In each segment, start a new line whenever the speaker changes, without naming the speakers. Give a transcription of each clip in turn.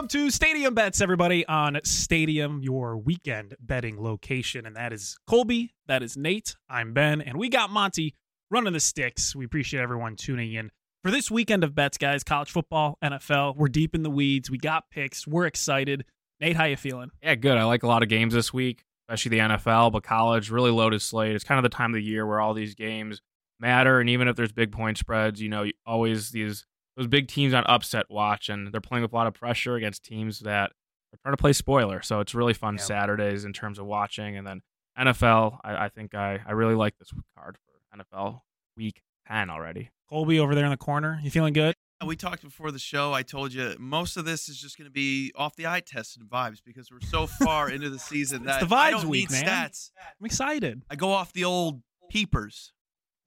Welcome to Stadium Bets, everybody, on Stadium, your weekend betting location. And that is Colby, that is Nate, I'm Ben, and we got Monty running the sticks. We appreciate everyone tuning in for this weekend of bets, guys. College football, NFL. We're deep in the weeds. We got picks. We're excited. Nate, how you feeling?
Yeah, good. I like a lot of games this week, especially the NFL, but college, really loaded slate. It's kind of the time of the year where all these games matter. And even if there's big point spreads, you know, always these those big teams on upset watch, and they're playing with a lot of pressure against teams that are trying to play spoiler. So it's really fun yeah. Saturdays in terms of watching. And then NFL, I, I think I, I really like this card for NFL week 10 already.
Colby over there in the corner. You feeling good?
We talked before the show. I told you most of this is just going to be off the eye test and vibes because we're so far into the season that
the vibes
I don't
week,
need
man.
stats.
I'm excited.
I go off the old peepers.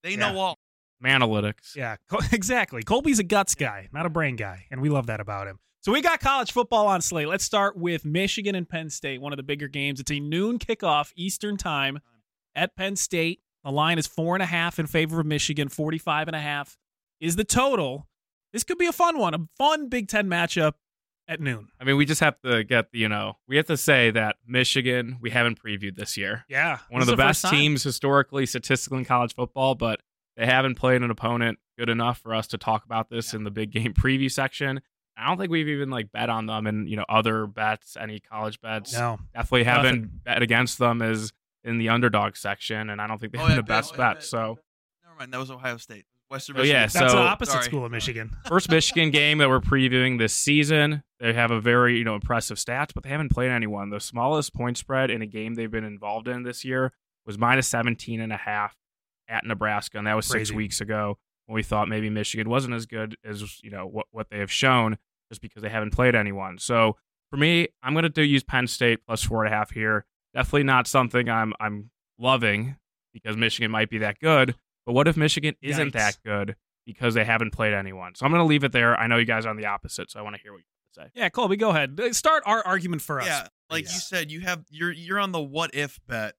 They
Yeah.
know all.
Manalytics.
Yeah, exactly. Colby's a guts guy, not a brain guy, and we love that about him. So we got college football on slate. Let's start with Michigan and Penn State, one of the bigger games. It's a noon kickoff Eastern time at Penn State. The line is four and a half in favor of Michigan. 45 and a half is the total. This could be a fun one, a fun Big Ten matchup at noon.
I mean, we just have to get, you know, we have to say that Michigan, we haven't previewed this year.
Yeah,
One of
is
the best teams historically, statistically in college football, but they haven't played an opponent good enough for us to talk about this in the big game preview section. I don't think we've even like bet on them and you know other bets, any college bets.
No,
Definitely
Nothing.
haven't bet against them as in the underdog section, and I don't think they've
Oh,
been
yeah,
the best
bet-
bet.
bet-
So
Never mind. That was Ohio State. Western
Oh, yeah,
Michigan.
that's
so-
the opposite
Sorry.
school of Michigan.
first Michigan game that we're previewing this season. They have a very you know impressive stats, but they haven't played anyone. The smallest point spread in a game they've been involved in this year was minus 17 and a half at Nebraska, and that was six weeks ago when we thought maybe Michigan wasn't as good as you know what what they have shown just because they haven't played anyone. So for me, I'm going to use Penn State plus four and a half here. Definitely not something I'm I'm loving because Michigan might be that good. But what if Michigan isn't
Yikes.
that good because they haven't played anyone? So I'm going to leave it there. I know you guys are on the opposite, so I want to hear what you have to say.
Yeah, Colby, go ahead. Start our argument for us.
Yeah, like you said, you have you're you're on the what if bet,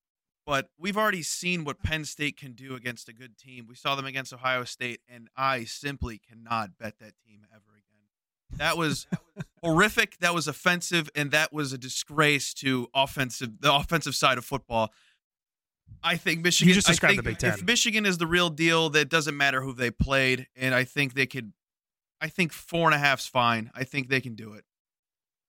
but we've already seen what Penn State can do against a good team. We saw them against Ohio State, and I simply cannot bet that team ever again. That was horrific. That was offensive, and that was a disgrace to offensive the offensive side of football. I think Michigan.
You just
I
described
think
the Big Ten.
If Michigan is the real deal, that doesn't matter who they played, and I think they could. I think four and a half's fine. I think they can do it.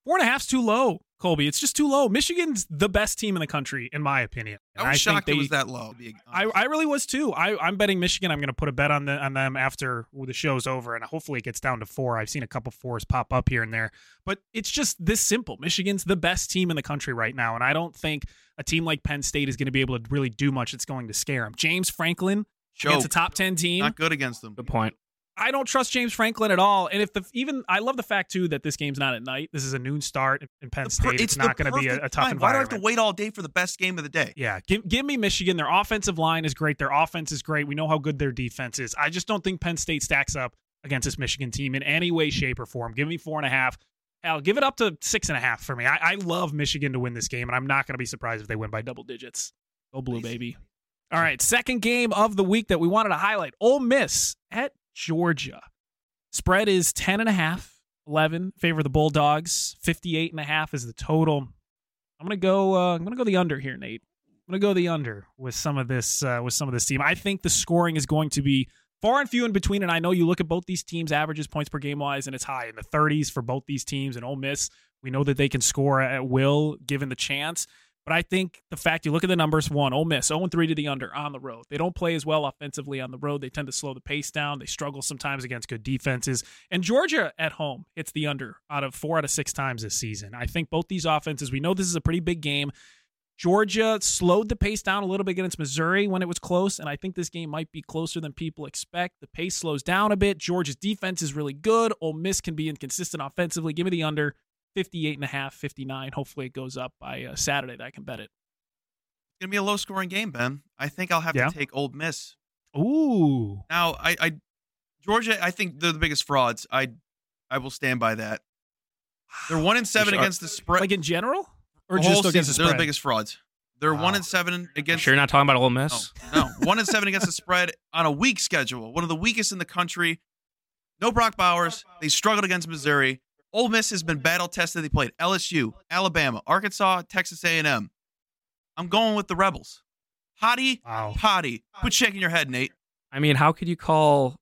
Four and a half's too low, Colby. It's just too low. Michigan's the best team in the country, in my opinion.
I was
think
shocked it
they-
was that low.
I. I really was too. I, I'm betting Michigan. I'm going to put a bet on the on them after the show's over, and hopefully it gets down to four. I've seen a couple fours pop up here and there, but it's just this simple. Michigan's the best team in the country right now, and I don't think a team like Penn State is going to be able to really do much. It's going to scare them. James Franklin against a top ten team.
Not good against them.
Good point.
I don't trust James Franklin at all. And if the even I love the fact too that this game's not at night. This is a noon start in Penn
The
State.
per-
it's, not going to be a, a tough
time. Why do I have to wait all day for the best game of the day?
Yeah, give, give me Michigan. Their offensive line is great. Their offense is great. We know how good their defense is. I just don't think Penn State stacks up against this Michigan team in any way, shape, or form. Give me four and a half. Hell, give it up to six and a half for me. I, I love Michigan to win this game, and I'm not going to be surprised if they win by double digits. Go blue, baby. All right, second game of the week that we wanted to highlight: Ole Miss at Georgia. Spread is 10 and a half, 11 favor the Bulldogs. 58 and a half is the total. I'm gonna go. Uh, I'm gonna go the under here, Nate. I'm gonna go the under with some of this. Uh, with some of this team, I think the scoring is going to be far and few in between. And I know you look at both these teams' averages, points per game wise, and it's high in the 30s for both these teams. And Ole Miss, we know that they can score at will given the chance. But I think the fact you look at the numbers, one, Ole Miss, 0 3 to the under on the road. They don't play as well offensively on the road. They tend to slow the pace down. They struggle sometimes against good defenses. And Georgia at home hits the under out of four out of six times this season. I think both these offenses, we know this is a pretty big game. Georgia slowed the pace down a little bit against Missouri when it was close, and I think this game might be closer than people expect. The pace slows down a bit. Georgia's defense is really good. Ole Miss can be inconsistent offensively. Give me the under 58 and a half, 59. Hopefully it goes up by uh, Saturday that I can bet it.
It's gonna be a low scoring game, Ben. I think I'll have
Yeah.
to take Ole Miss.
Ooh.
Now, I, I Georgia, I think they're the biggest frauds. I I will stand by that. They're one and seven
sure?
against the spread.
Like in general? Or just against
season,
the spread?
they're the biggest frauds. They're
Wow.
one and seven against.
sure you're not talking about Ole Miss?
No, no, one and seven against the spread on a weak schedule, one of the weakest in the country. No Brock Bowers. They struggled against Missouri. Ole Miss has been battle tested. They played LSU, Alabama, Arkansas, Texas A&M. I'm going with the Rebels. Hotty,
Wow.
Toddy. Quit shaking your head, Nate.
I mean, how could you call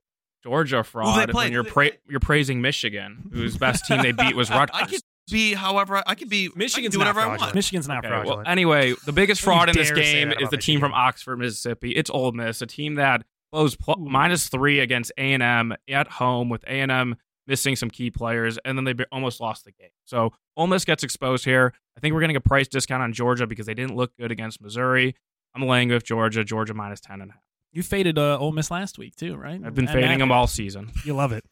Georgia a fraud when you're pra- you're praising Michigan, whose best team they beat was Rutgers?
I could be, however, I could be.
Michigan's
I can do
not
whatever I
fraudulent.
want.
Michigan's not
Okay, well,
fraudulent.
anyway, the biggest fraud in this game is
about
the team from Oxford, Mississippi. It's Ole Miss, a team that closed pl- minus three against A and M at home, with A and M missing some key players, and then they almost lost the game. So Ole Miss gets exposed here. I think we're getting a price discount on Georgia because they didn't look good against Missouri. I'm laying with Georgia. Georgia minus ten and a half.
you faded uh, Ole Miss last week too, right?
I've been
And
fading them all season.
You love it.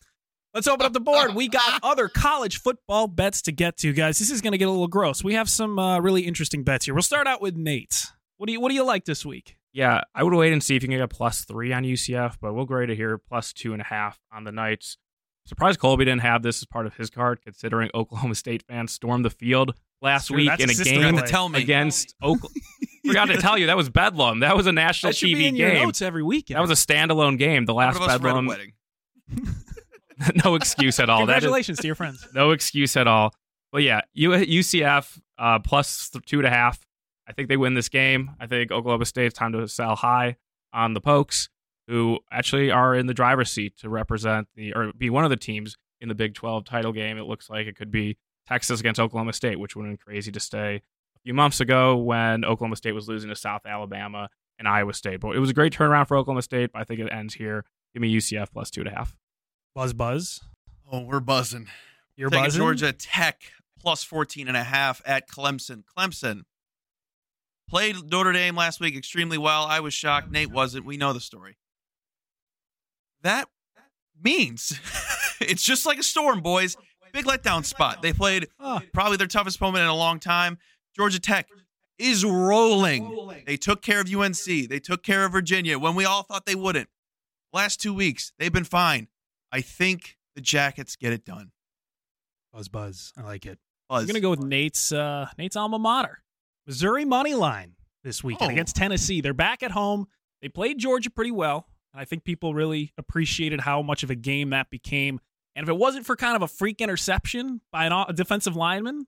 Let's open up the board. We got other college football bets to get to, guys. This is going to get a little gross. We have some uh, really interesting bets here. We'll start out with Nate. What do you What do you like this week?
Yeah, I would wait and see if you can get a plus three on UCF, but we'll grade it here plus two and a half on the Knights. Surprised Colby didn't have this as part of his card, considering Oklahoma State fans stormed the field last
True,
week in
a
a game
play.
Tell me.
against Oklahoma. Forgot to tell you that was Bedlam. That was a national
That should be
TV
in your
game.
notes every week.
That was a standalone game. The last
One of us read a
Bedlam.
wedding.
no excuse at all. That is-
Congratulations to your friends.
no excuse at all. But yeah, U- UCF uh, plus th- two and a half. I think they win this game. I think Oklahoma State's time to sell high on the Pokes, who actually are in the driver's seat to represent the or be one of the teams in the Big 12 title game. It looks like it could be Texas against Oklahoma State, which would have been crazy to stay a few months ago when Oklahoma State was losing to South Alabama and Iowa State. But it was a great turnaround for Oklahoma State. But I think it ends here. Give me UCF plus two and a half.
Buzz, buzz.
Oh, we're buzzing.
You're
Taking
buzzing.
Georgia Tech plus 14 and a half at Clemson. Clemson played Notre Dame last week extremely well. I was shocked. Nate wasn't. We know the story. That means it's just like a storm, boys. Big letdown spot. They played probably their toughest moment in a long time. Georgia Tech is rolling. They took care of UNC. They took care of Virginia when we all thought they wouldn't. Last two weeks, they've been fine. I think the Jackets get it done.
buzz, buzz. I like it.
Buzz.
I'm gonna go with Nate's uh, Nate's alma mater, Missouri money line this weekend
Oh.
against Tennessee. They're back at home. They played Georgia pretty well, and I think people really appreciated how much of a game that became. And if it wasn't for kind of a freak interception by an, a defensive lineman,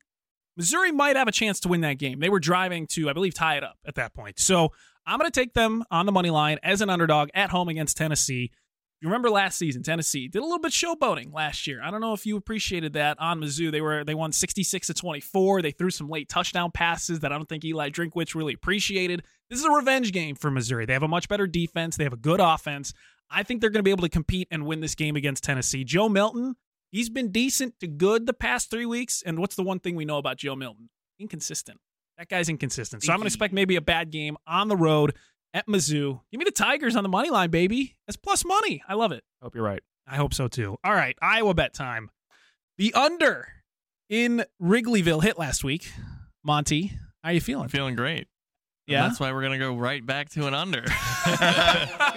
Missouri might have a chance to win that game. They were driving to, I believe, tie it up at that point. So I'm going to take them on the money line as an underdog at home against Tennessee. You remember last season, Tennessee did a little bit showboating last year. I don't know if you appreciated that on Mizzou. They were they won 66 to 24. They threw some late touchdown passes that I don't think Eli Drinkwitz really appreciated. This is a revenge game for Missouri. They have a much better defense. They have a good offense. I think they're going to be able to compete and win this game against Tennessee. Joe Milton, he's been decent to good the past three weeks. And what's the one thing we know about Joe Milton? Inconsistent. That guy's inconsistent. So I'm going to expect maybe a bad game on the road at Mizzou. Give me the Tigers on the money line, baby. That's plus money. I love it.
I hope you're right.
I hope so too. All right, Iowa bet time. The under in Wrigleyville hit last week. Monty, how are you feeling?
I'm feeling great. And
yeah.
that's why we're gonna go right back to an under.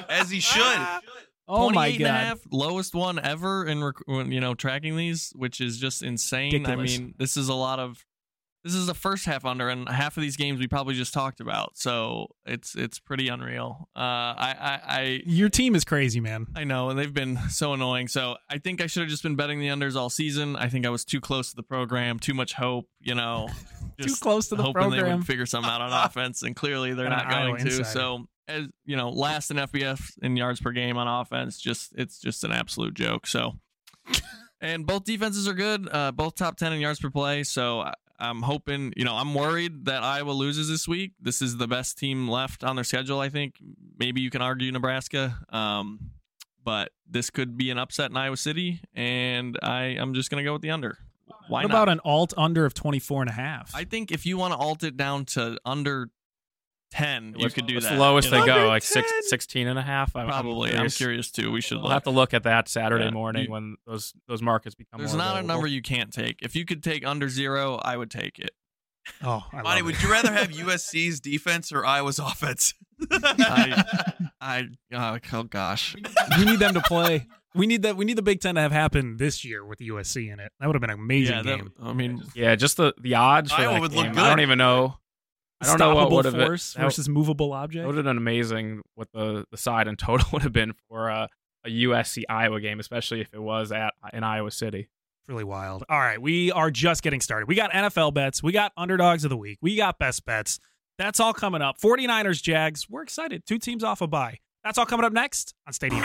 As he should.
Oh my
28 and a
god.
half, lowest one ever in rec- you know tracking these, which is just insane.
Ridiculous.
I mean, this is a lot of this is the first half under, and half of these games we probably just talked about. So it's it's pretty unreal. Uh, I I. I
Your team is crazy, man.
I know, and they've been so annoying. So I think I should have just been betting the unders all season. I think I was too close to the program, too much hope. You know,
Too close to the
hoping they
program.
would figure something out on offense, and clearly they're not going to. So as you know, last in FBS in yards per game on offense, just it's just an absolute joke. So, and both defenses are good, uh, both top ten in yards per play. So I- I'm hoping, you know, I'm worried that Iowa loses this week. This is the best team left on their schedule. I think maybe you can argue Nebraska. Um, but this could be an upset in Iowa City, and I I'm just gonna go with the under. Why
what
not?
about an alt under of 24 and a half?
I think if you want to alt it down to under ten, you could do
what's
that.
the lowest
you know?
they go?
Under
Like six, 16 and a half? I'm,
Probably.
I'm
I'm
curious.
curious too. We should
We'll
look.
have to look at that Saturday
Yeah.
morning
You-
when those those markets become
There's
more
not a number you can't take. If you could take under zero, I would take it.
Oh, I
Monty,
love
would
it.
you rather have USC's defense or Iowa's offense?
I, I oh, oh gosh.
we need them to play. We need that. We need the Big Ten to have happened this year with the USC in it. That would have been an amazing
Yeah, that,
game.
I mean,
Yeah, just the the odds for
Iowa
that
would look good.
I don't even know. I don't know what
Stoppable
would have
force
that,
versus movable
that
object.
would have been amazing what the the side and total would have been for uh, a USC Iowa game, especially if it was at in Iowa City.
really wild. All right, we are just getting started. We got NFL bets, we got underdogs of the week, we got best bets. That's all coming up. 49ers, Jags. We're excited. Two teams off a bye. That's all coming up next on Stadium.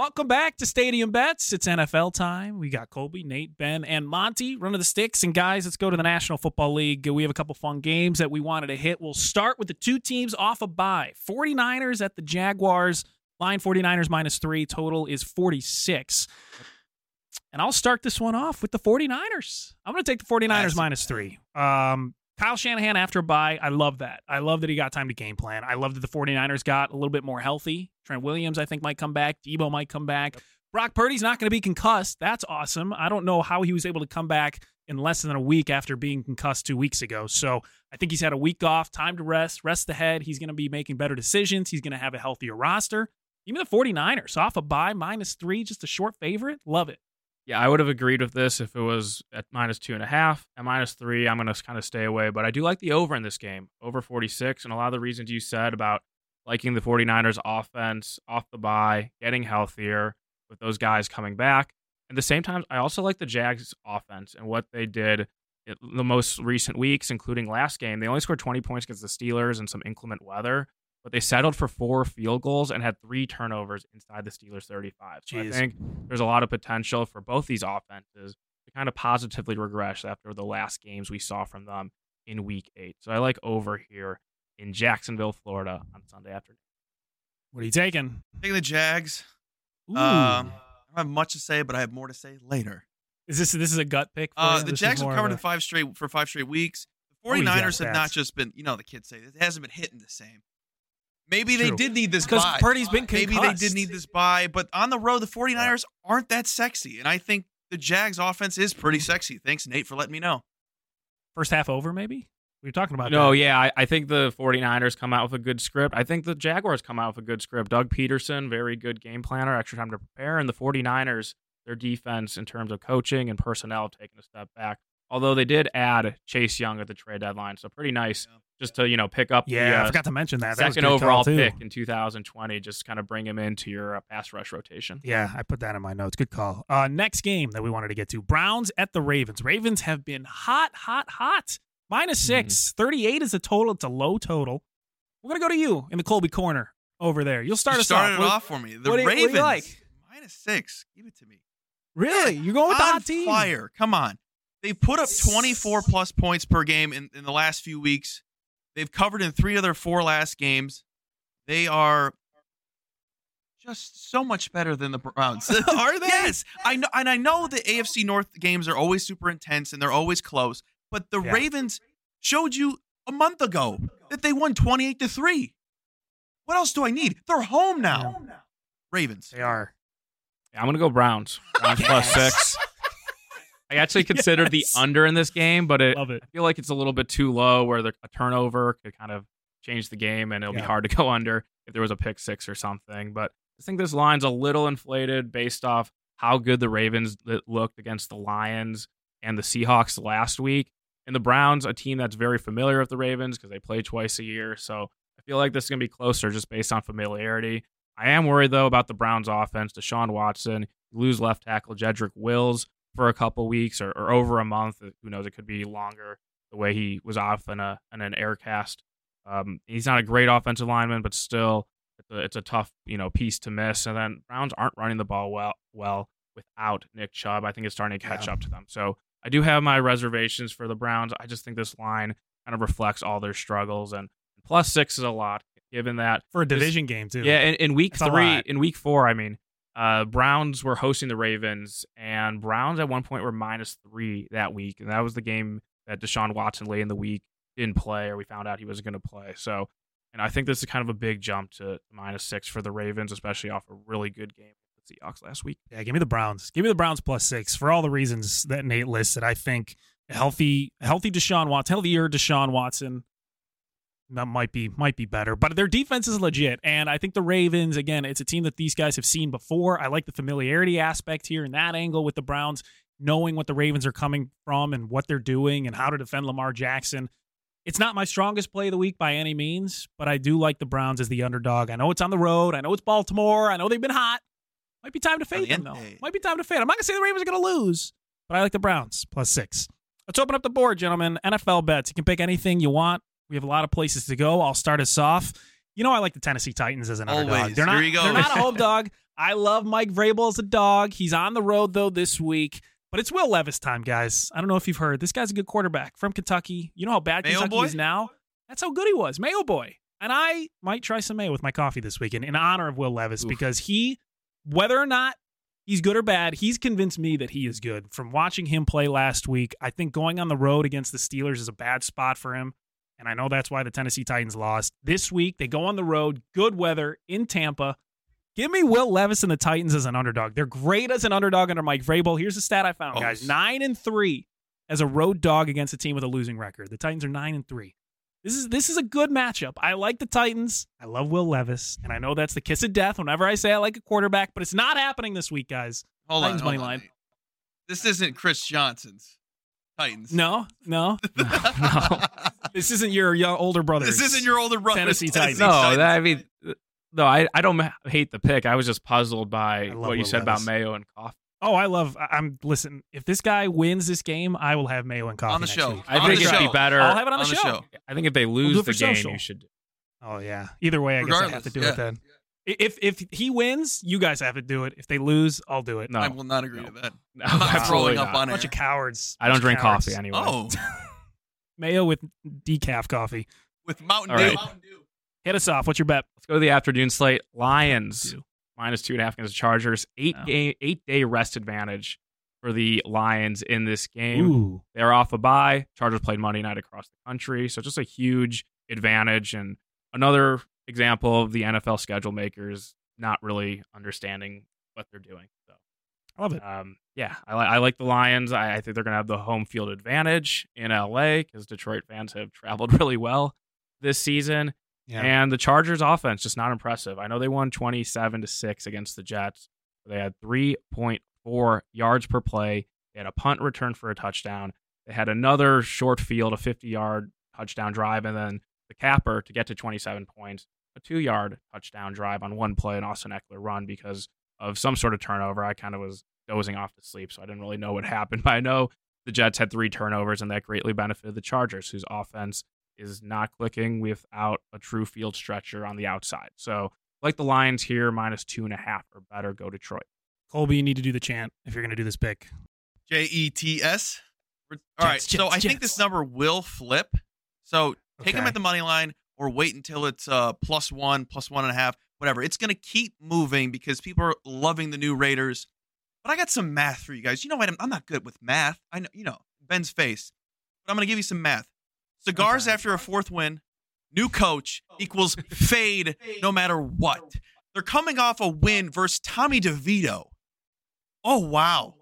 Welcome back to Stadium Bets. It's NFL time. We got Colby, Nate, Ben, and Monty running the sticks. And guys, let's go to the National Football League. We have a couple fun games that we wanted to hit. We'll start with the two teams off a bye 49ers at the Jaguars. Line 49ers minus three. Total is 46. And I'll start this one off with the 49ers. I'm going to take the 49ers minus three. Um, Kyle Shanahan after a bye. I love that. I love that he got time to game plan. I love that the 49ers got a little bit more healthy. Trent Williams, I think, might come back. Deebo might come back. Brock Purdy's not going to be concussed. That's awesome. I don't know how he was able to come back in less than a week after being concussed two weeks ago. So I think he's had a week off, time to rest, rest the head. He's going to be making better decisions. He's going to have a healthier roster. Even the 49ers off a bye, minus three, just a short favorite. Love it.
Yeah, I would have agreed with this if it was at minus two and a half. At minus three, I'm going to kind of stay away. But I do like the over in this game, over 46. And a lot of the reasons you said about liking the 49ers offense off the bye, getting healthier with those guys coming back. At the same time, I also like the Jags offense and what they did the most recent weeks, including last game. They only scored 20 points against the Steelers and some inclement weather, but they settled for four field goals and had three turnovers inside the Steelers 35. So I think there's a lot of potential for both these offenses to kind of positively regress after the last games we saw from them in week eight. So I like over here in Jacksonville, Florida on Sunday afternoon.
What are you taking?
Taking the Jags.
Ooh.
Um, I don't have much to say, but I have more to say later.
is this this is a gut pick? For
Uh, the
This
Jags have covered
a-
in five straight for five straight weeks. The
Oh, yeah,
49ers have not just been, you know, the kids say it hasn't been hitting the same. Maybe they did need this
because
bye.
Purdy's been
Maybe they did need this bye, but on the road, the 49ers aren't that sexy. And I think the Jags offense is pretty sexy. Thanks, Nate, for letting me know.
first half over. Maybe we were talking about.
No,
that.
yeah, I, I think the 49ers come out with a good script. I think the Jaguars come out with a good script. Doug Pederson, very good game planner, extra time to prepare. And the 49ers, their defense in terms of coaching and personnel have taken a step back. Although they did add Chase Young at the trade deadline. So pretty nice
Yeah.
just to, you know, pick up
Yeah,
the
I
uh,
forgot to mention that. That was a
second
good call,
overall pick in 2020. Just kind of bring him into your uh, pass rush rotation.
Yeah, I put that in my notes. Good call. Uh, next game that we wanted to get to Browns at the Ravens. Ravens have been hot, hot, hot. Minus
Mm-hmm.
six. 38 is a total. It's a low total. We're going to go to you in the Colby corner over there. You'll start
You
us
started
off.
it off for me. The
what do you- what you
Ravens
like?
minus six. Give it to me.
Really? You're going with the
on
hot team?
fire. Come on. They've put up 24 plus points per game in, in the last few weeks. They've covered in three of their four last games. They are just so much better than the Browns.
Uh, are they?
Yes. I know and I know the AFC North games are always super intense and they're always close, but the
Yeah.
Ravens showed you a month ago that they won 28 to 3. What else do I need? They're home now. Ravens.
They are.
Yeah, I'm going to go Browns. Browns plus six. I actually considered
Yes.
the under in this game, but it,
Love it.
I feel like it's a little bit too low where the, a turnover could kind of change the game and it'll
Yeah.
be hard to go under if there was a pick six or something. But I think this line's a little inflated based off how good the Ravens uh, looked against the Lions and the Seahawks last week. And the Browns, a team that's very familiar with the Ravens because they play twice a year. So I feel like this is going to be closer just based on familiarity. I am worried, though, about the Browns offense. Deshaun Watson, lose left tackle Jedrick Wills for a couple weeks or, or over a month. Who knows? It could be longer the way he was off in, a, in an air cast. Um, he's not a great offensive lineman, but still, it's a, it's a tough you know piece to miss. And then Browns aren't running the ball well well without Nick Chubb. I think it's starting to catch
Yeah.
up to them. So I do have my reservations for the Browns. I just think this line kind of reflects all their struggles, and plus six is a lot given that
For a division game, too.
yeah, in, in week
That's
three, in week four, I mean, uh, Browns were hosting the Ravens, and Browns at one point were minus three that week, and that was the game that Deshaun Watson late in the week didn't play, or we found out he wasn't going to play. So, and I think this is kind of a big jump to minus six for the Ravens, especially off a really good game with the Seahawks last week.
Yeah, give me the Browns. Give me the Browns plus six for all the reasons that Nate listed. I think healthy, healthy Deshaun Watson, healthier Deshaun Watson, that might be might be better. But their defense is legit, and I think the Ravens again. It's a team that these guys have seen before. I like the familiarity aspect here in that angle with the Browns, knowing what the Ravens are coming from and what they're doing and how to defend Lamar Jackson. It's not my strongest play of the week by any means, but I do like the Browns as the underdog. I know it's on the road. I know it's Baltimore. I know they've been hot. Might be time to fade them though. Might be time to fade. I'm not gonna say the Ravens are gonna lose, but I like the Browns plus six. Let's open up the board, gentlemen. NFL bets. You can pick anything you want. We have a lot of places to go. I'll start us off. You know I like the Tennessee Titans as an
Always.
underdog. They're not, they're not a home dog. I love Mike Vrabel as a dog. He's on the road though this week. But it's Will Levis time, guys. I don't know if you've heard. This guy's a good quarterback from Kentucky. You know how bad
Mayo
Kentucky
boy?
is now? That's how good he was. Mayo boy. And I might try some mayo with my coffee this weekend in honor of Will Levis
Oof.
because he, whether or not he's good or bad, he's convinced me that he is good. From watching him play last week, I think going on the road against the Steelers is a bad spot for him. And I know that's why the Tennessee Titans lost. This week, they go on the road, good weather in Tampa. Give me Will Levis and the Titans as an underdog. They're great as an underdog under Mike Vrabel. Here's the stat I found,
Oh.
guys: nine and three as a road dog against a team with a losing record. The Titans are nine and three. This is this is a good matchup. I like the Titans. I love Will Levis, and I know that's the kiss of death whenever I say I like a quarterback, but it's not happening this week, guys.
Hold on,
Titans
hold
money
on,
line.
This isn't Chris Johnson's Titans.
No, no,
no.
This isn't your young older brother.
this isn't your older brother.
Tennessee Titans.
No, that, I mean, no, I, I don't hate the pick. I was just puzzled by what you
Will
said about Mayo and coffee.
Oh, I love. I- I'm listen. If this guy wins this game, I will have mayo and coffee
On the
next
show.
week.
I
On
think it'd
show.
be better.
I'll have it on the,
on the
show.
show.
I think if they
do
lose
it
the
for
game,
social.
you should.
Oh yeah. Either way, I guess I have to do
yeah.
it then. I- If if he wins, you guys have to do it. If they lose, I'll do it.
No,
I will not agree
No.
to that.
no,
I'm not
absolutely
throwing up
not.
on
bunch
air.
of cowards.
I don't drink
cowards.
coffee anyway.
Oh,
Mayo with decaf coffee.
with Mountain Dew.
right.
Mountain Dew.
Hit us off. What's your bet?
Let's go to the afternoon slate. Lions minus two and a half against the Chargers. Eight
Oh.
game, eight day rest advantage for the Lions in this game.
Ooh.
They're off a bye. Chargers played Monday night across the country, so just a huge advantage and another example of the NFL schedule makers not really understanding what they're doing.
Love it.
um, yeah, I, li- I like the Lions. I, I think they're going to have the home field advantage in LA because Detroit fans have traveled really well this season.
Yeah.
And the Chargers offense just not impressive. I know they won 27 to 6 against the Jets. They had 3.4 yards per play. They had a punt return for a touchdown. They had another short field, a 50-yard touchdown drive and then the capper to get to 27 points, a 2-yard touchdown drive on one play an Austin Ekeler run because of some sort of turnover. I kind of was dozing off to sleep, so I didn't really know what happened, but I know the Jets had three turnovers and that greatly benefited the Chargers whose offense is not clicking without a true field stretcher on the outside. So, like the Lions here, minus two and a half or better, go Detroit.
Colby, you need to do the chant if you're going to do this pick.
J E T S. All right.
Jets,
So I
Jets,
think this number will flip. So take them at the money line or wait until it's uh plus one, plus one and a half, whatever. It's gonna keep moving because people are loving the new Raiders. But I got some math for you guys. You know what? I'm, I'm not good with math. I know, you know, Ben's face. But I'm gonna give you some math. Cigars
Okay.
after a fourth win, new coach oh. equals fade no matter what. They're coming off a win versus Tommy DeVito. Oh wow.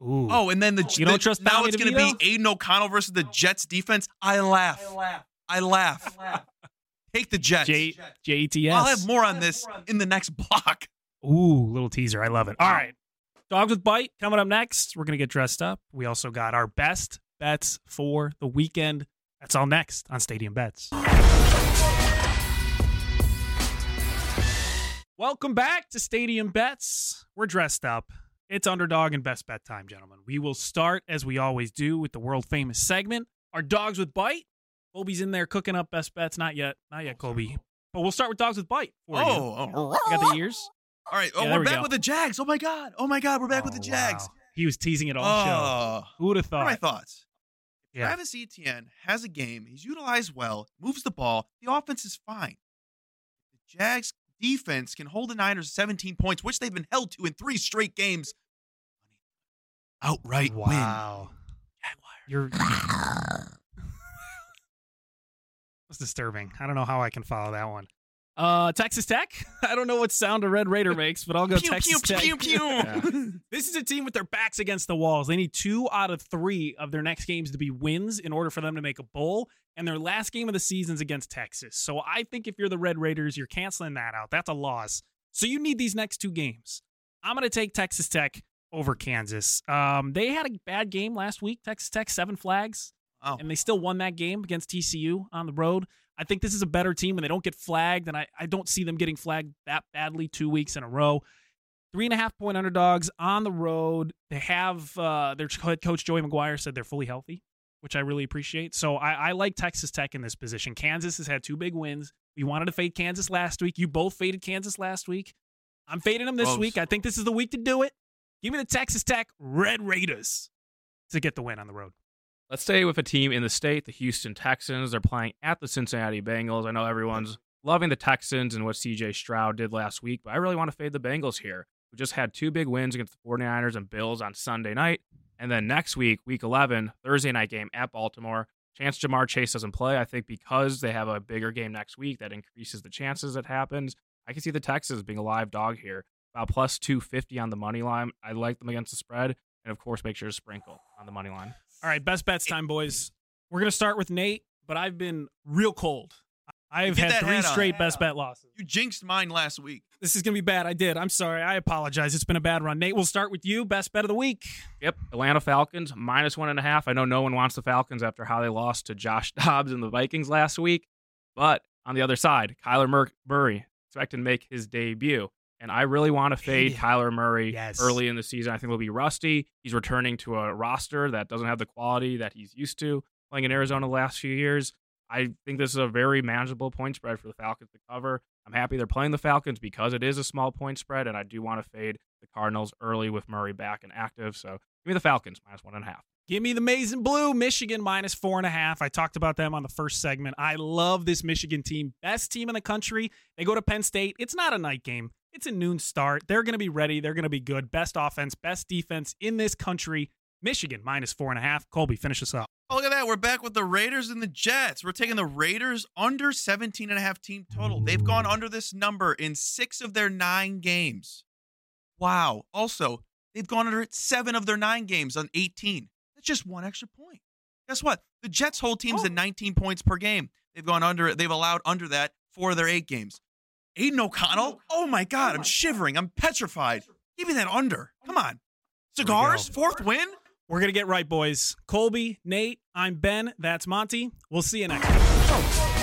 Oh, Ooh.
Oh, and then the oh.
You don't
the-
trust
now
Tommy
it's going to be Aidan O'Connell versus the Jets defense. I laugh. I laugh. I laugh. Take the Jets.
J J E T S.
I'll have more on this in the next block.
Ooh, little teaser. I love it. All right. Dogs with Bite coming up next. We're going to get dressed up. We also got our best bets for the weekend. That's all next on Stadium Bets. Welcome back to Stadium Bets. We're dressed up. It's underdog and best bet time, gentlemen. We will start, as we always do, with the world famous segment. Our dogs with bite. Colby's in there cooking up best bets. Not yet. Not yet, Colby. Oh. But we'll start with dogs with bite. For you.
Oh, oh.
I got the ears.
all right. Oh,
Yeah,
we're
we
back
go.
with the Jags. Oh my God. Oh my God. We're back with the
Oh,
Jags.
wow. He was teasing it all show.
Oh,
Who would have
what are my thoughts?
Yeah.
Travis Etienne has a game. He's utilized well, moves the ball. The offense is fine. The Jags defense can hold the Niners to 17 points, which they've been held to in three straight games. Outright win.
Wow. You're. That's disturbing. I don't know how I can follow that one. Uh, Texas Tech. I don't know what sound a Red Raider makes, but I'll go
Pew,
Texas
pew,
Tech.
pew, pew.
Yeah.
this is a team with their backs against the walls. They need two out of three of their next games to be wins in order for them to make a bowl. And their last game of the season's against Texas. So I think if you're the Red Raiders, you're canceling that out. That's a loss. So you need these next two games. I'm going to take Texas Tech over Kansas. Um, they had a bad game last week. Texas Tech seven flags,
Oh,
and they still won that game against TCU on the road. I think this is a better team, and they don't get flagged, and I, I don't see them getting flagged that badly two weeks in a row. Three and a half point underdogs on the road. They have uh, their head coach Joey McGuire said they're fully healthy, which I really appreciate. So I, I like Texas Tech in this position. Kansas has had two big wins. We wanted to fade Kansas last week. You both faded Kansas last week. I'm fading them this
Close.
week. I think this is the week to do it. Give me the Texas Tech Red Raiders to get the win on the road.
Let's stay with a team in the state, the Houston Texans. They're playing at the Cincinnati Bengals. I know everyone's loving the Texans and what CJ Stroud did last week, but I really want to fade the Bengals here. We just had two big wins against the 49ers and Bills on Sunday night. And then next week, week 11, Thursday night game at Baltimore. Chance Ja'Marr Chase doesn't play. I think because they have a bigger game next week, that increases the chances it happens. I can see the Texans being a live dog here. About plus 250 on the money line. I like them against the spread. And of course, make sure to sprinkle on the money line.
All right, best bets time, boys. We're gonna start with Nate, but I've been real cold. I've
Get
had
that
three
hat on.
straight best bet losses.
you jinxed mine last week.
This is gonna be bad. I did. I'm sorry. I apologize. It's been a bad run. Nate, we'll start with you. Best bet of the week.
Yep, Atlanta Falcons minus one and a half. I know no one wants the Falcons after how they lost to Josh Dobbs and the Vikings last week, but on the other side, Kyler Mur- Murray expected to make his debut, and I really want to fade
Yeah.
Kyler Murray
Yes.
early in the season. I think he'll be rusty. He's returning to a roster that doesn't have the quality that he's used to playing in Arizona the last few years. I think this is a very manageable point spread for the Falcons to cover. I'm happy they're playing the Falcons because it is a small point spread, and I do want to fade the Cardinals early with Murray back and active. So give me the Falcons minus one and a half.
Give me the maize and blue. Michigan minus four and a half. I talked about them on the first segment. I love this Michigan team. Best team in the country. They go to Penn State. It's not a night game. It's a noon start. They're going to be ready. They're going to be good. Best offense, best defense in this country. Michigan minus four and a half. Colby, finish us up.
Oh, look at that. We're back with the Raiders and the Jets. We're taking the Raiders under 17 and a half team total. They've gone under this number in six of their nine games. Wow. Also, they've gone under it seven of their nine games on 18. That's just one extra point. Guess what? The Jets' whole team's
Oh.
at 19 points per game. They've gone under it. They've allowed under that four of their eight games. Aidan O'Connell? Oh my God. I'm shivering. I'm petrified. Give me that under. Come on. Cigars? Fourth win?
We're going to get right, boys. Colby, Nate, I'm Ben. That's Monty. We'll see you next time.